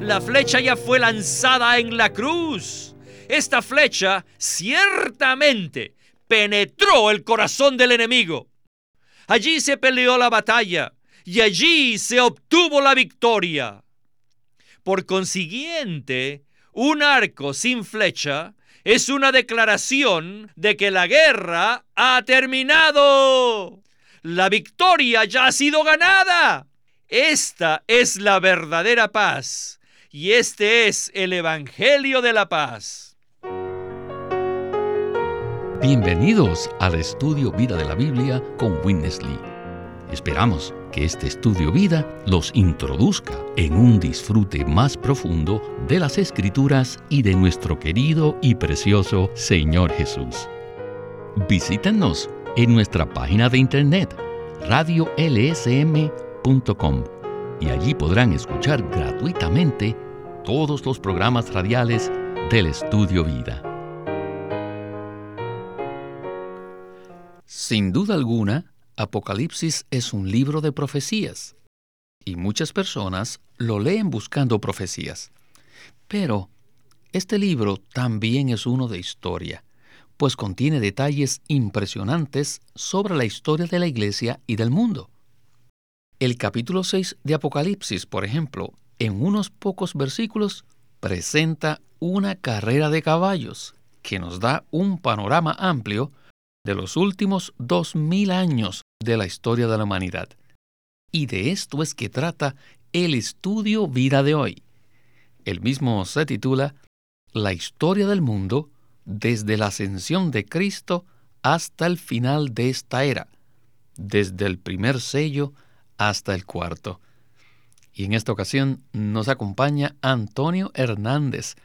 La flecha ya fue lanzada en la cruz. Esta flecha ciertamente penetró el corazón del enemigo. Allí se peleó la batalla y allí se obtuvo la victoria. Por consiguiente, un arco sin flecha es una declaración de que la guerra ha terminado. La victoria ya ha sido ganada. Esta es la verdadera paz y este es el Evangelio de la paz. Bienvenidos al estudio Vida de la Biblia con Witness Lee. Esperamos que este estudio vida los introduzca en un disfrute más profundo de las escrituras y de nuestro querido y precioso Señor Jesús. Visítenos en nuestra página de internet radiolsm.com y allí podrán escuchar gratuitamente todos los programas radiales del Estudio Vida. Sin duda alguna, Apocalipsis es un libro de profecías y muchas personas lo leen buscando profecías. Pero este libro también es uno de historia, pues contiene detalles impresionantes sobre la historia de la Iglesia y del mundo. El capítulo 6 de Apocalipsis, por ejemplo, en unos pocos versículos, presenta una carrera de caballos que nos da un panorama amplio de los últimos dos mil años de la historia de la humanidad. Y de esto es que trata el estudio vida de hoy. El mismo se titula La historia del mundo desde la ascensión de Cristo hasta el final de esta era, desde el primer sello hasta el cuarto. Y en esta ocasión nos acompaña Antonio Hernández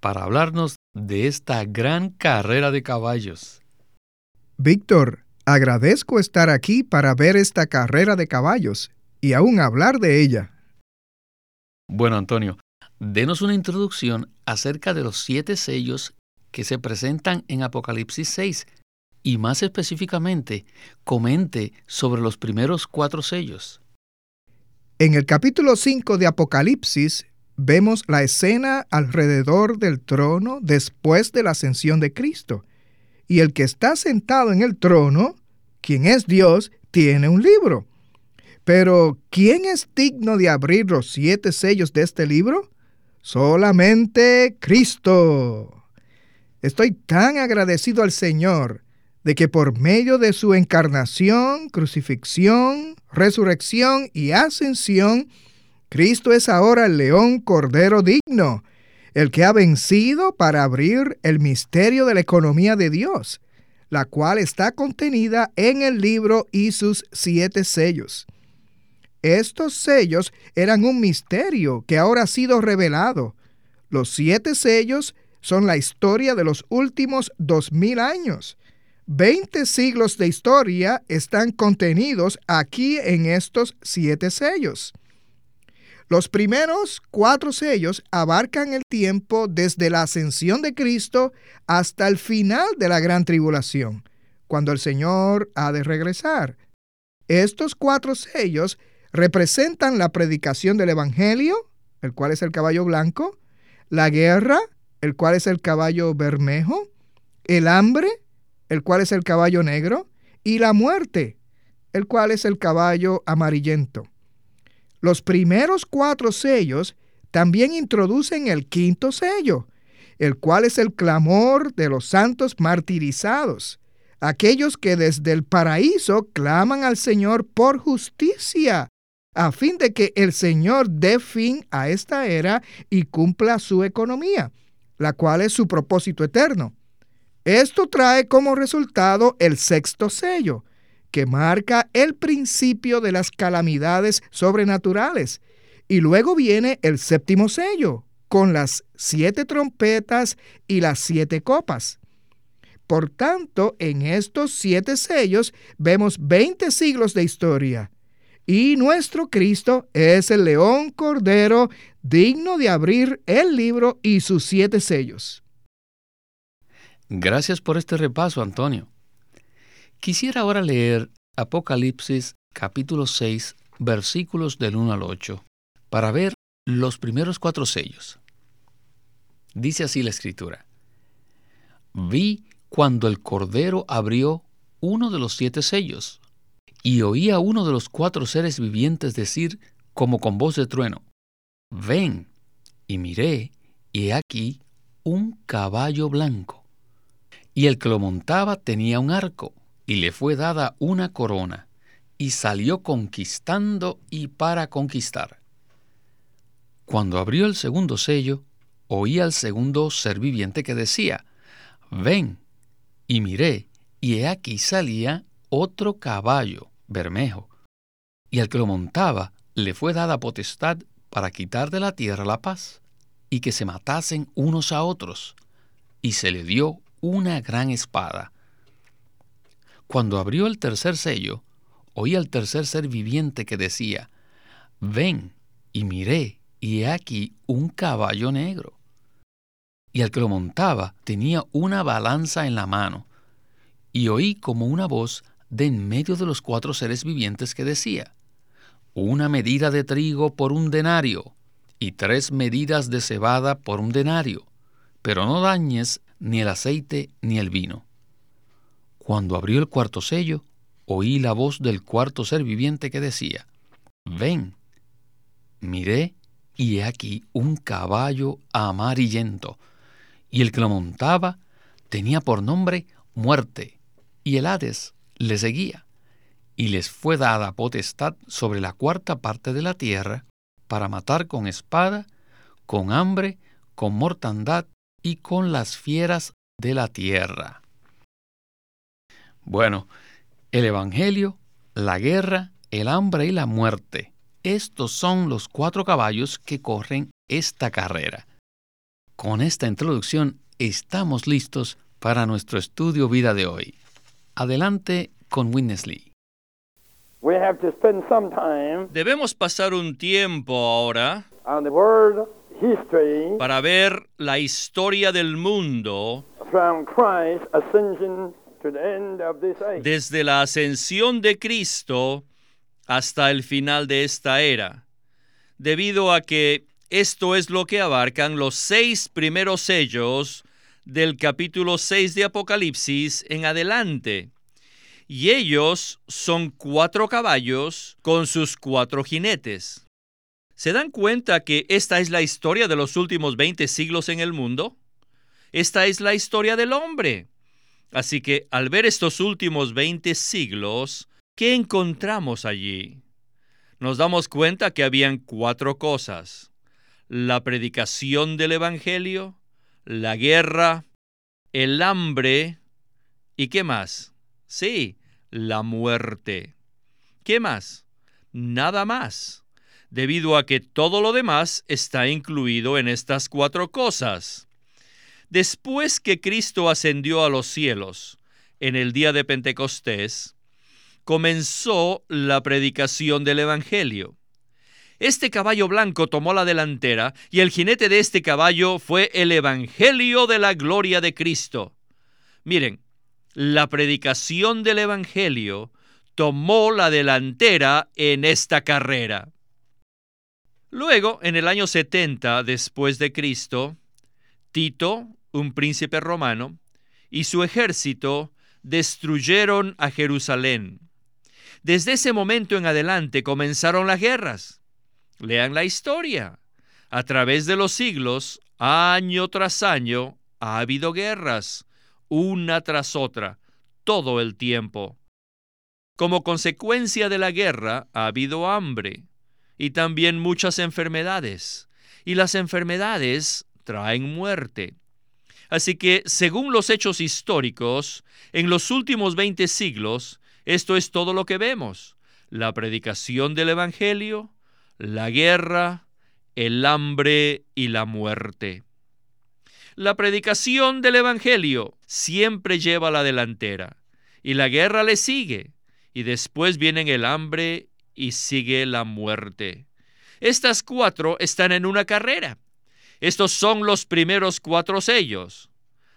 para hablarnos de esta gran carrera de caballos. Víctor, Agradezco estar aquí para ver esta carrera de caballos y aún hablar de ella. Bueno, Antonio, denos una introducción acerca de los siete sellos que se presentan en Apocalipsis 6 y más específicamente comente sobre los primeros cuatro sellos. En el capítulo 5 de Apocalipsis vemos la escena alrededor del trono después de la ascensión de Cristo y el que está sentado en el trono, quien es Dios, tiene un libro. Pero, ¿quién es digno de abrir los siete sellos de este libro? Solamente Cristo. Estoy tan agradecido al Señor de que por medio de su encarnación, crucifixión, resurrección y ascensión, Cristo es ahora el león cordero digno el que ha vencido para abrir el misterio de la economía de Dios, la cual está contenida en el libro y sus siete sellos. Estos sellos eran un misterio que ahora ha sido revelado. Los siete sellos son la historia de los últimos dos mil años. Veinte siglos de historia están contenidos aquí en estos siete sellos. Los primeros cuatro sellos abarcan el tiempo desde la ascensión de Cristo hasta el final de la gran tribulación, cuando el Señor ha de regresar. Estos cuatro sellos representan la predicación del Evangelio, el cual es el caballo blanco, la guerra, el cual es el caballo bermejo, el hambre, el cual es el caballo negro, y la muerte, el cual es el caballo amarillento. Los primeros cuatro sellos también introducen el quinto sello, el cual es el clamor de los santos martirizados, aquellos que desde el paraíso claman al Señor por justicia, a fin de que el Señor dé fin a esta era y cumpla su economía, la cual es su propósito eterno. Esto trae como resultado el sexto sello, que marca el principio de las calamidades sobrenaturales. Y luego viene el séptimo sello, con las siete trompetas y las siete copas. Por tanto, en estos siete sellos vemos 20 siglos de historia. Y nuestro Cristo es el león cordero digno de abrir el libro y sus siete sellos. Gracias por este repaso, Antonio. Quisiera ahora leer Apocalipsis capítulo 6 versículos del 1 al 8 para ver los primeros cuatro sellos. Dice así la escritura. Vi cuando el Cordero abrió uno de los siete sellos, y oí a uno de los cuatro seres vivientes decir, como con voz de trueno, Ven, y miré, y he aquí un caballo blanco. Y el que lo montaba tenía un arco, y le fue dada una corona, y salió conquistando y para conquistar. Cuando abrió el segundo sello, oí al segundo ser viviente que decía, Ven, y miré, y he aquí salía otro caballo, bermejo, y al que lo montaba le fue dada potestad para quitar de la tierra la paz, y que se matasen unos a otros, y se le dio una gran espada. Cuando abrió el tercer sello, oí al tercer ser viviente que decía, Ven, y miré, y he aquí un caballo negro. Y al que lo montaba tenía una balanza en la mano, y oí como una voz de en medio de los cuatro seres vivientes que decía, Una medida de trigo por un denario, y tres medidas de cebada por un denario, pero no dañes ni el aceite ni el vino. Cuando abrió el cuarto sello, oí la voz del cuarto ser viviente que decía, Ven. Miré, y he aquí un caballo amarillento, y el que lo montaba tenía por nombre muerte, y el Hades le seguía, y les fue dada potestad sobre la cuarta parte de la tierra para matar con espada, con hambre, con mortandad y con las fieras de la tierra. Bueno, el Evangelio, la guerra, el hambre y la muerte. Estos son los cuatro caballos que corren esta carrera. Con esta introducción estamos listos para nuestro estudio vida de hoy. Adelante con Winnesley. Debemos pasar un tiempo ahora para ver la historia del mundo desde la ascensión de Cristo hasta el final de esta era, debido a que esto es lo que abarcan los seis primeros sellos del capítulo 6 de Apocalipsis en adelante. Y ellos son cuatro caballos con sus cuatro jinetes. ¿Se dan cuenta que esta es la historia de los últimos 20 siglos en el mundo? Esta es la historia del hombre. Así que al ver estos últimos 20 siglos, ¿qué encontramos allí? Nos damos cuenta que habían cuatro cosas. La predicación del Evangelio, la guerra, el hambre y ¿qué más? Sí, la muerte. ¿Qué más? Nada más, debido a que todo lo demás está incluido en estas cuatro cosas. Después que Cristo ascendió a los cielos, en el día de Pentecostés, comenzó la predicación del Evangelio. Este caballo blanco tomó la delantera y el jinete de este caballo fue el Evangelio de la gloria de Cristo. Miren, la predicación del Evangelio tomó la delantera en esta carrera. Luego, en el año 70 después de Cristo, Tito, un príncipe romano, y su ejército destruyeron a Jerusalén. Desde ese momento en adelante comenzaron las guerras. Lean la historia. A través de los siglos, año tras año, ha habido guerras, una tras otra, todo el tiempo. Como consecuencia de la guerra ha habido hambre y también muchas enfermedades, y las enfermedades traen muerte. Así que, según los hechos históricos, en los últimos 20 siglos, esto es todo lo que vemos. La predicación del Evangelio, la guerra, el hambre y la muerte. La predicación del Evangelio siempre lleva la delantera y la guerra le sigue y después vienen el hambre y sigue la muerte. Estas cuatro están en una carrera. Estos son los primeros cuatro sellos.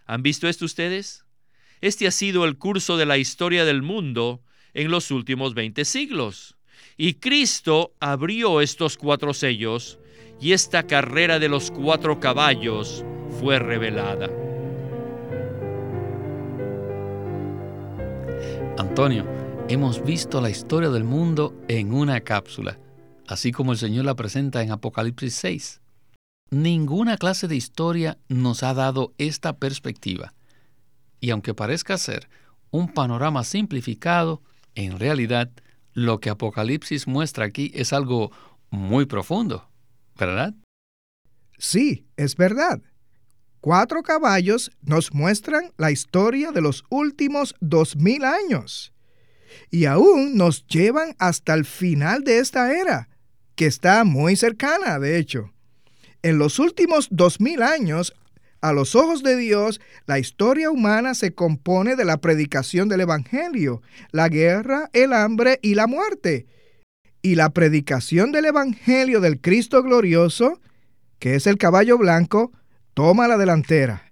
¿Han visto esto ustedes? Este ha sido el curso de la historia del mundo en los últimos 20 siglos. Y Cristo abrió estos cuatro sellos y esta carrera de los cuatro caballos fue revelada. Antonio, hemos visto la historia del mundo en una cápsula, así como el Señor la presenta en Apocalipsis 6. Ninguna clase de historia nos ha dado esta perspectiva. Y aunque parezca ser un panorama simplificado, en realidad lo que Apocalipsis muestra aquí es algo muy profundo, ¿verdad? Sí, es verdad. Cuatro caballos nos muestran la historia de los últimos dos mil años y aún nos llevan hasta el final de esta era, que está muy cercana, de hecho. En los últimos dos mil años a los ojos de Dios, la historia humana se compone de la predicación del Evangelio, la guerra, el hambre y la muerte. Y la predicación del Evangelio del Cristo glorioso, que es el caballo blanco, toma la delantera.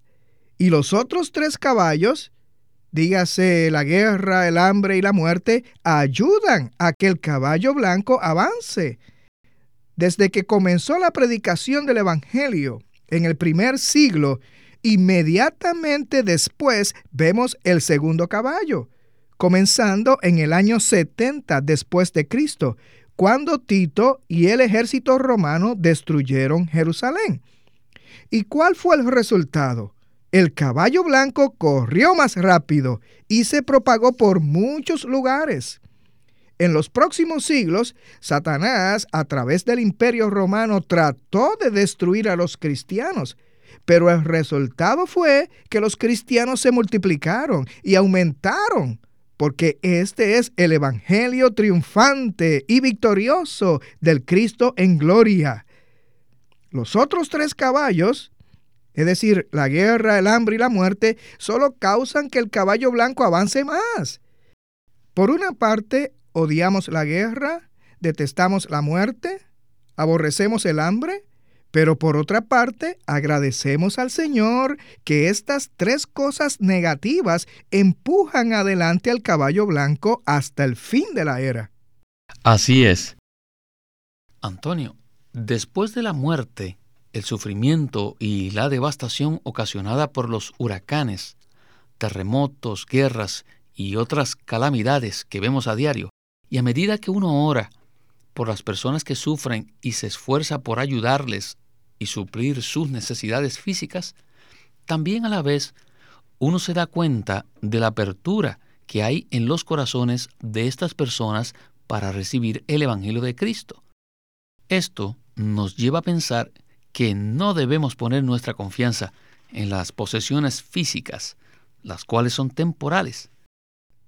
Y los otros tres caballos, dígase la guerra, el hambre y la muerte, ayudan a que el caballo blanco avance. Desde que comenzó la predicación del Evangelio, en el primer siglo, inmediatamente después vemos el segundo caballo, comenzando en el año 70 después de Cristo, cuando Tito y el ejército romano destruyeron Jerusalén. ¿Y cuál fue el resultado? El caballo blanco corrió más rápido y se propagó por muchos lugares. En los próximos siglos, Satanás, a través del imperio romano, trató de destruir a los cristianos, pero el resultado fue que los cristianos se multiplicaron y aumentaron, porque este es el Evangelio triunfante y victorioso del Cristo en gloria. Los otros tres caballos, es decir, la guerra, el hambre y la muerte, solo causan que el caballo blanco avance más. Por una parte, odiamos la guerra, detestamos la muerte, aborrecemos el hambre, pero por otra parte agradecemos al Señor que estas tres cosas negativas empujan adelante al caballo blanco hasta el fin de la era. Así es. Antonio, después de la muerte, el sufrimiento y la devastación ocasionada por los huracanes, terremotos, guerras y otras calamidades que vemos a diario, y a medida que uno ora por las personas que sufren y se esfuerza por ayudarles y suplir sus necesidades físicas, también a la vez uno se da cuenta de la apertura que hay en los corazones de estas personas para recibir el Evangelio de Cristo. Esto nos lleva a pensar que no debemos poner nuestra confianza en las posesiones físicas, las cuales son temporales.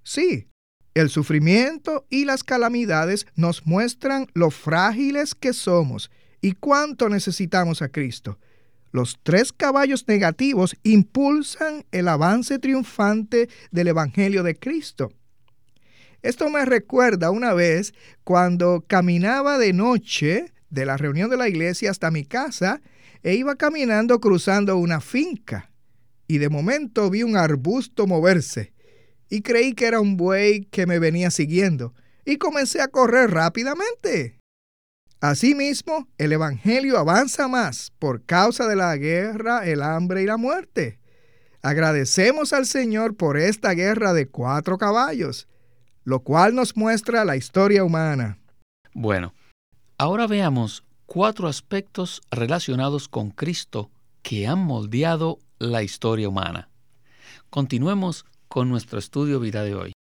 Sí, el sufrimiento y las calamidades nos muestran lo frágiles que somos y cuánto necesitamos a Cristo. Los tres caballos negativos impulsan el avance triunfante del Evangelio de Cristo. Esto me recuerda una vez cuando caminaba de noche de la reunión de la iglesia hasta mi casa e iba caminando cruzando una finca y de momento vi un arbusto moverse y creí que era un buey que me venía siguiendo y comencé a correr rápidamente. Asimismo, el Evangelio avanza más por causa de la guerra, el hambre y la muerte. Agradecemos al Señor por esta guerra de cuatro caballos, lo cual nos muestra la historia humana. Bueno, ahora veamos cuatro aspectos relacionados con Cristo que han moldeado la historia humana. Continuemos con nuestro estudio vida de hoy.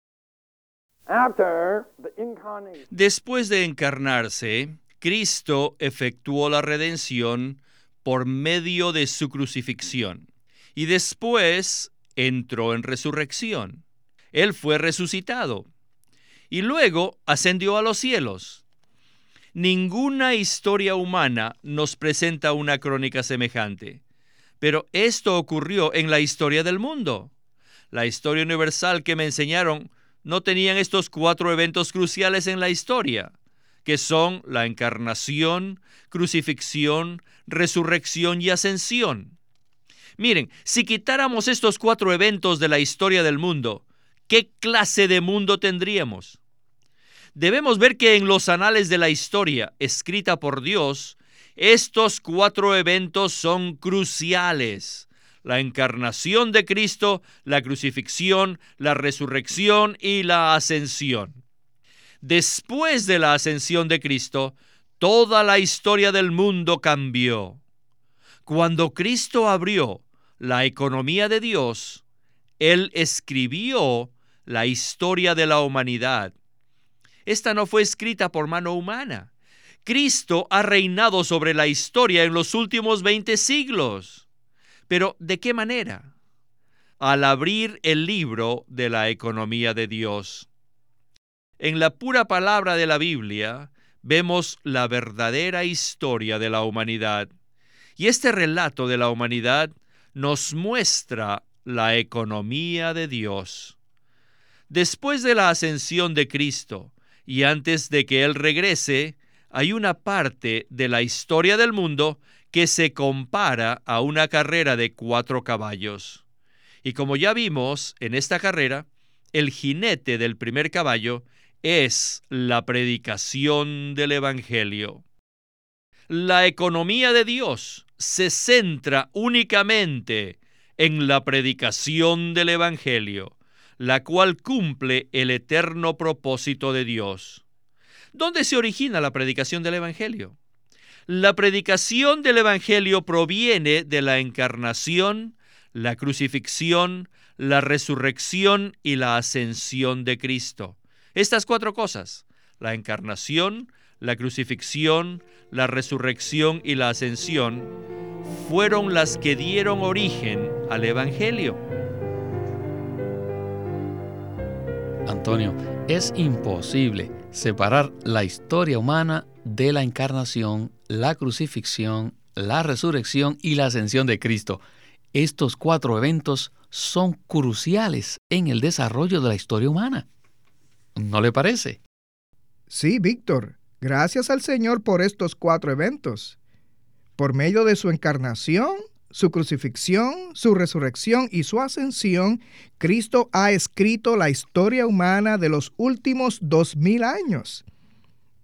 Después de encarnarse, Cristo efectuó la redención por medio de su crucifixión y después entró en resurrección. Él fue resucitado y luego ascendió a los cielos. Ninguna historia humana nos presenta una crónica semejante, pero esto ocurrió en la historia del mundo la historia universal que me enseñaron no tenían estos cuatro eventos cruciales en la historia, que son la encarnación, crucifixión, resurrección y ascensión. Miren, si quitáramos estos cuatro eventos de la historia del mundo, ¿qué clase de mundo tendríamos? Debemos ver que en los anales de la historia escrita por Dios, estos cuatro eventos son cruciales. La encarnación de Cristo, la crucifixión, la resurrección y la ascensión. Después de la ascensión de Cristo, toda la historia del mundo cambió. Cuando Cristo abrió la economía de Dios, Él escribió la historia de la humanidad. Esta no fue escrita por mano humana. Cristo ha reinado sobre la historia en los últimos 20 siglos. Pero ¿de qué manera? Al abrir el libro de la economía de Dios. En la pura palabra de la Biblia vemos la verdadera historia de la humanidad. Y este relato de la humanidad nos muestra la economía de Dios. Después de la ascensión de Cristo y antes de que Él regrese, hay una parte de la historia del mundo que se compara a una carrera de cuatro caballos. Y como ya vimos en esta carrera, el jinete del primer caballo es la predicación del Evangelio. La economía de Dios se centra únicamente en la predicación del Evangelio, la cual cumple el eterno propósito de Dios. ¿Dónde se origina la predicación del Evangelio? La predicación del Evangelio proviene de la encarnación, la crucifixión, la resurrección y la ascensión de Cristo. Estas cuatro cosas, la encarnación, la crucifixión, la resurrección y la ascensión, fueron las que dieron origen al Evangelio. Antonio, es imposible separar la historia humana de la encarnación, la crucifixión, la resurrección y la ascensión de Cristo. Estos cuatro eventos son cruciales en el desarrollo de la historia humana. ¿No le parece? Sí, Víctor. Gracias al Señor por estos cuatro eventos. Por medio de su encarnación, su crucifixión, su resurrección y su ascensión, Cristo ha escrito la historia humana de los últimos dos mil años.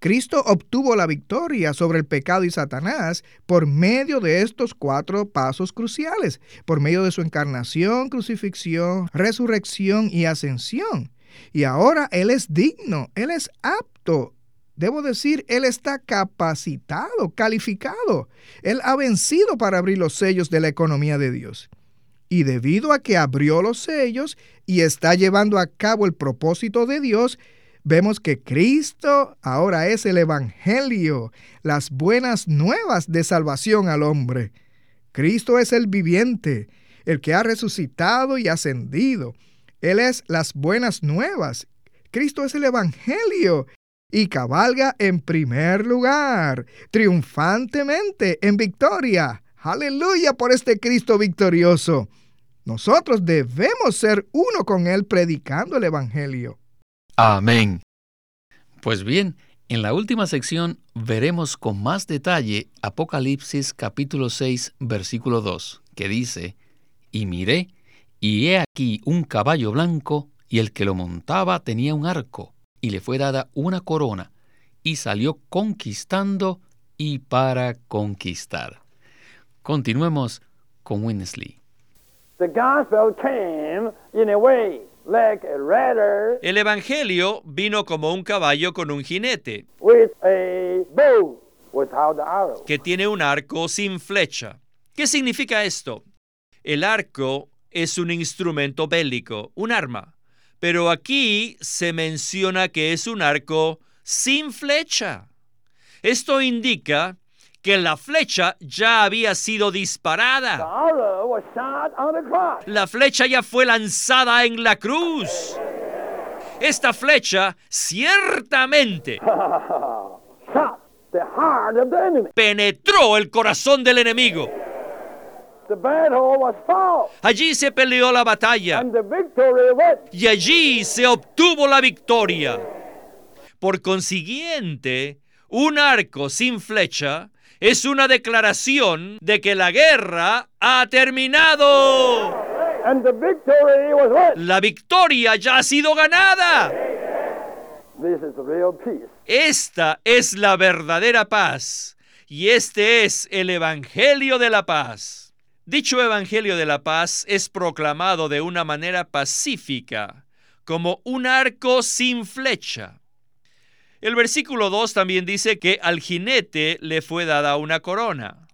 Cristo obtuvo la victoria sobre el pecado y Satanás por medio de estos cuatro pasos cruciales, por medio de su encarnación, crucifixión, resurrección y ascensión. Y ahora Él es digno, Él es apto. Debo decir, Él está capacitado, calificado. Él ha vencido para abrir los sellos de la economía de Dios. Y debido a que abrió los sellos y está llevando a cabo el propósito de Dios, vemos que Cristo ahora es el Evangelio, las buenas nuevas de salvación al hombre. Cristo es el viviente, el que ha resucitado y ascendido. Él es las buenas nuevas. Cristo es el Evangelio y cabalga en primer lugar, triunfantemente en victoria. Aleluya por este Cristo victorioso. Nosotros debemos ser uno con Él predicando el Evangelio. Amén. Pues bien, en la última sección veremos con más detalle Apocalipsis capítulo 6 versículo 2, que dice, Y miré, y he aquí un caballo blanco, y el que lo montaba tenía un arco, y le fue dada una corona, y salió conquistando y para conquistar. Continuemos con Winnesley. El Evangelio vino como un caballo con un jinete, que tiene un arco sin flecha. ¿Qué significa esto? El arco es un instrumento bélico, un arma. Pero aquí se menciona que es un arco sin flecha. Esto indica que la flecha ya había sido disparada. La flecha ya fue lanzada en la cruz. Esta flecha ciertamente penetró el corazón del enemigo. Allí se peleó la batalla. Y allí se obtuvo la victoria. Por consiguiente, un arco sin flecha es una declaración de que la guerra ha terminado. La victoria ya ha sido ganada. Esta es la verdadera paz y este es el Evangelio de la paz. Dicho Evangelio de la paz es proclamado de una manera pacífica, como un arco sin flecha. El versículo 2 también dice que al jinete le fue dada una corona.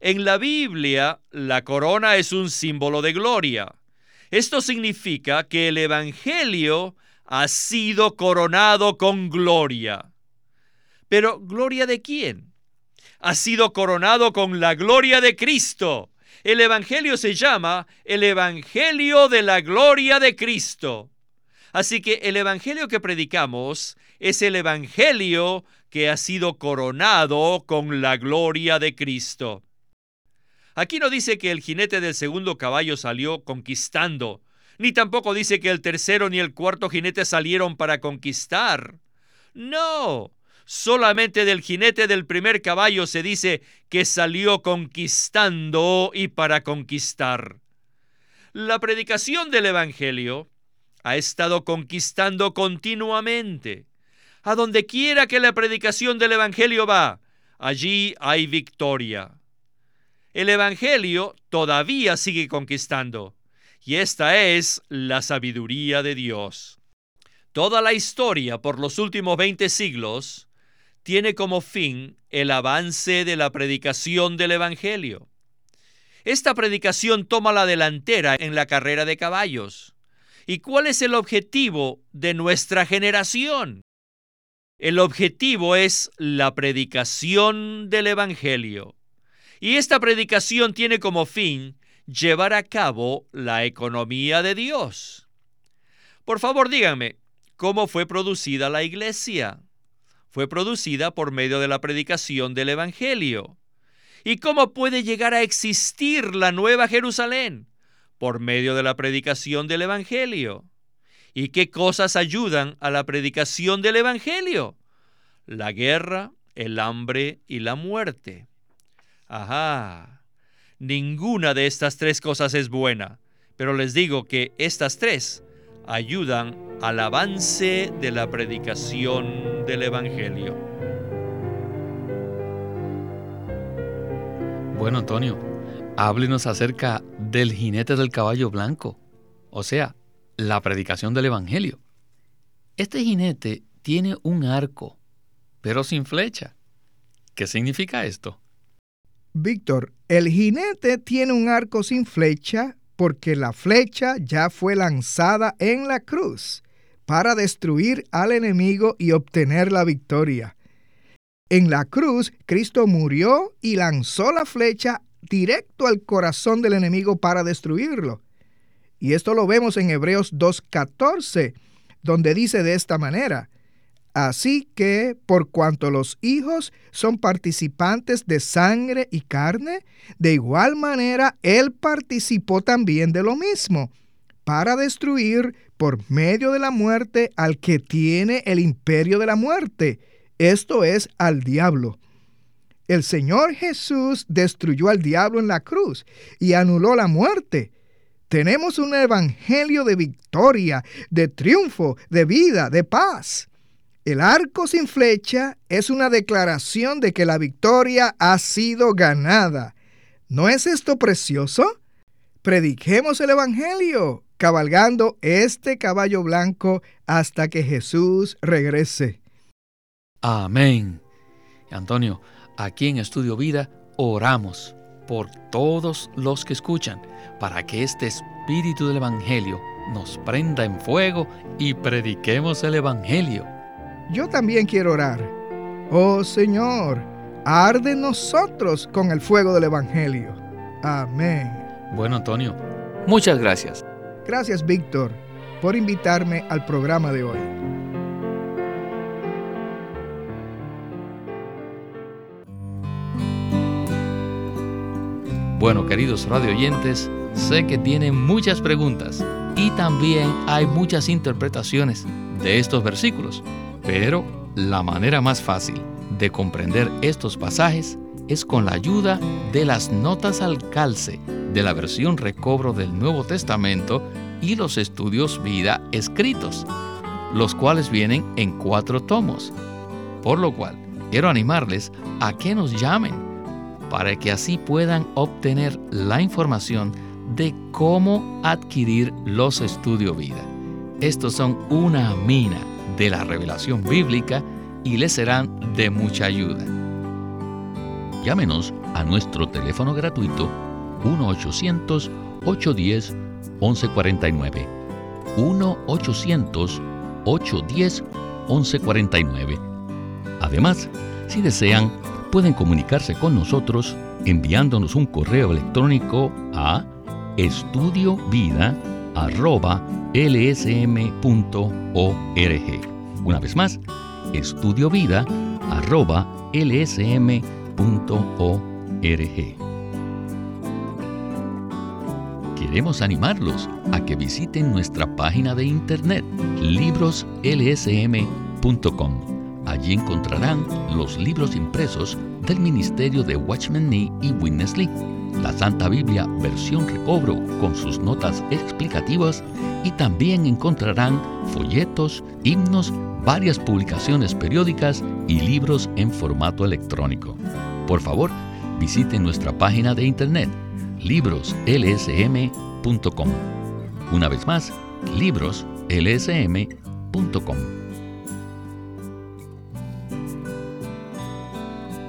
En la Biblia, la corona es un símbolo de gloria. Esto significa que el Evangelio ha sido coronado con gloria. Pero ¿gloria de quién? Ha sido coronado con la gloria de Cristo. El Evangelio se llama el Evangelio de la gloria de Cristo. Así que el Evangelio que predicamos es el Evangelio que ha sido coronado con la gloria de Cristo. Aquí no dice que el jinete del segundo caballo salió conquistando, ni tampoco dice que el tercero ni el cuarto jinete salieron para conquistar. No, solamente del jinete del primer caballo se dice que salió conquistando y para conquistar. La predicación del Evangelio ha estado conquistando continuamente. A donde quiera que la predicación del Evangelio va, allí hay victoria. El Evangelio todavía sigue conquistando, y esta es la sabiduría de Dios. Toda la historia por los últimos 20 siglos tiene como fin el avance de la predicación del Evangelio. Esta predicación toma la delantera en la carrera de caballos. ¿Y cuál es el objetivo de nuestra generación? El objetivo es la predicación del Evangelio. Y esta predicación tiene como fin llevar a cabo la economía de Dios. Por favor, díganme, ¿cómo fue producida la iglesia? Fue producida por medio de la predicación del Evangelio. ¿Y cómo puede llegar a existir la nueva Jerusalén? por medio de la predicación del Evangelio. ¿Y qué cosas ayudan a la predicación del Evangelio? La guerra, el hambre y la muerte. Ajá. Ninguna de estas tres cosas es buena, pero les digo que estas tres ayudan al avance de la predicación del Evangelio. Bueno, Antonio, háblenos acerca del jinete del caballo blanco, o sea, la predicación del Evangelio. Este jinete tiene un arco, pero sin flecha. ¿Qué significa esto? Víctor, el jinete tiene un arco sin flecha porque la flecha ya fue lanzada en la cruz para destruir al enemigo y obtener la victoria. En la cruz, Cristo murió y lanzó la flecha directo al corazón del enemigo para destruirlo. Y esto lo vemos en Hebreos 2.14, donde dice de esta manera, Así que, por cuanto los hijos son participantes de sangre y carne, de igual manera Él participó también de lo mismo, para destruir por medio de la muerte al que tiene el imperio de la muerte, esto es al diablo el Señor Jesús destruyó al diablo en la cruz y anuló la muerte. Tenemos un evangelio de victoria, de triunfo, de vida, de paz. El arco sin flecha es una declaración de que la victoria ha sido ganada. ¿No es esto precioso? Prediquemos el Evangelio, cabalgando este caballo blanco hasta que Jesús regrese. Amén. Antonio, Aquí en Estudio Vida oramos por todos los que escuchan, para que este espíritu del Evangelio nos prenda en fuego y prediquemos el Evangelio. Yo también quiero orar. Oh Señor, arde nosotros con el fuego del Evangelio. Amén. Bueno, Antonio, muchas gracias. Gracias, Víctor, por invitarme al programa de hoy. Bueno, queridos radio oyentes, sé que tienen muchas preguntas y también hay muchas interpretaciones de estos versículos, pero la manera más fácil de comprender estos pasajes es con la ayuda de las notas al calce de la versión recobro del Nuevo Testamento y los estudios vida escritos. los cuales vienen en cuatro tomos. Por lo cual, quiero animarles a que nos llamen para que así puedan obtener la información de cómo adquirir los estudio vida. Estos son una mina de la revelación bíblica y les serán de mucha ayuda. Llámenos a nuestro teléfono gratuito 1-800-810-1149. 1-800-810-1149. Además, si desean, pueden comunicarse con nosotros enviándonos un correo electrónico a estudiovida.lsm.org. Una vez más, estudiovida.lsm.org. Queremos animarlos a que visiten nuestra página de internet libroslsm.com Allí encontrarán los libros impresos del Ministerio de Watchman Nee y Witness Lee, la Santa Biblia versión recobro con sus notas explicativas y también encontrarán folletos, himnos, varias publicaciones periódicas y libros en formato electrónico. Por favor, visiten nuestra página de internet libroslsm.com. Una vez más, libroslsm.com.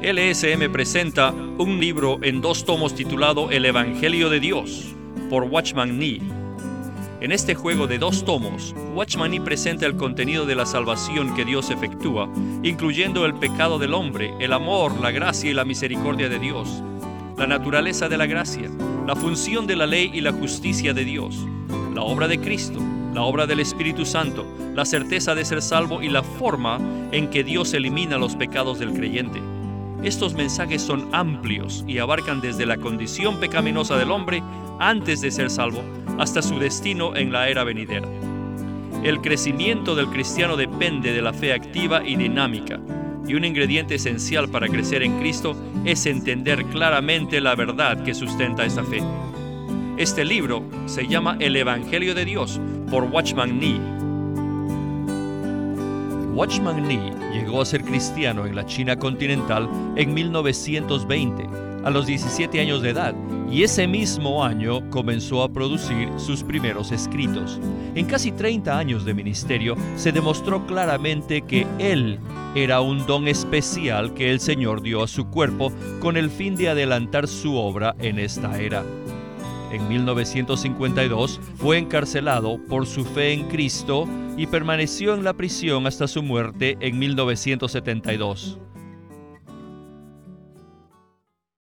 LSM presenta un libro en dos tomos titulado El Evangelio de Dios por Watchman Nee. En este juego de dos tomos, Watchman Nee presenta el contenido de la salvación que Dios efectúa, incluyendo el pecado del hombre, el amor, la gracia y la misericordia de Dios, la naturaleza de la gracia, la función de la ley y la justicia de Dios, la obra de Cristo, la obra del Espíritu Santo, la certeza de ser salvo y la forma en que Dios elimina los pecados del creyente. Estos mensajes son amplios y abarcan desde la condición pecaminosa del hombre antes de ser salvo hasta su destino en la era venidera. El crecimiento del cristiano depende de la fe activa y dinámica, y un ingrediente esencial para crecer en Cristo es entender claramente la verdad que sustenta esta fe. Este libro se llama El Evangelio de Dios por Watchman Nee Watchman Nee llegó a ser cristiano en la China continental en 1920, a los 17 años de edad, y ese mismo año comenzó a producir sus primeros escritos. En casi 30 años de ministerio se demostró claramente que él era un don especial que el Señor dio a su cuerpo con el fin de adelantar su obra en esta era. En 1952 fue encarcelado por su fe en Cristo y permaneció en la prisión hasta su muerte en 1972.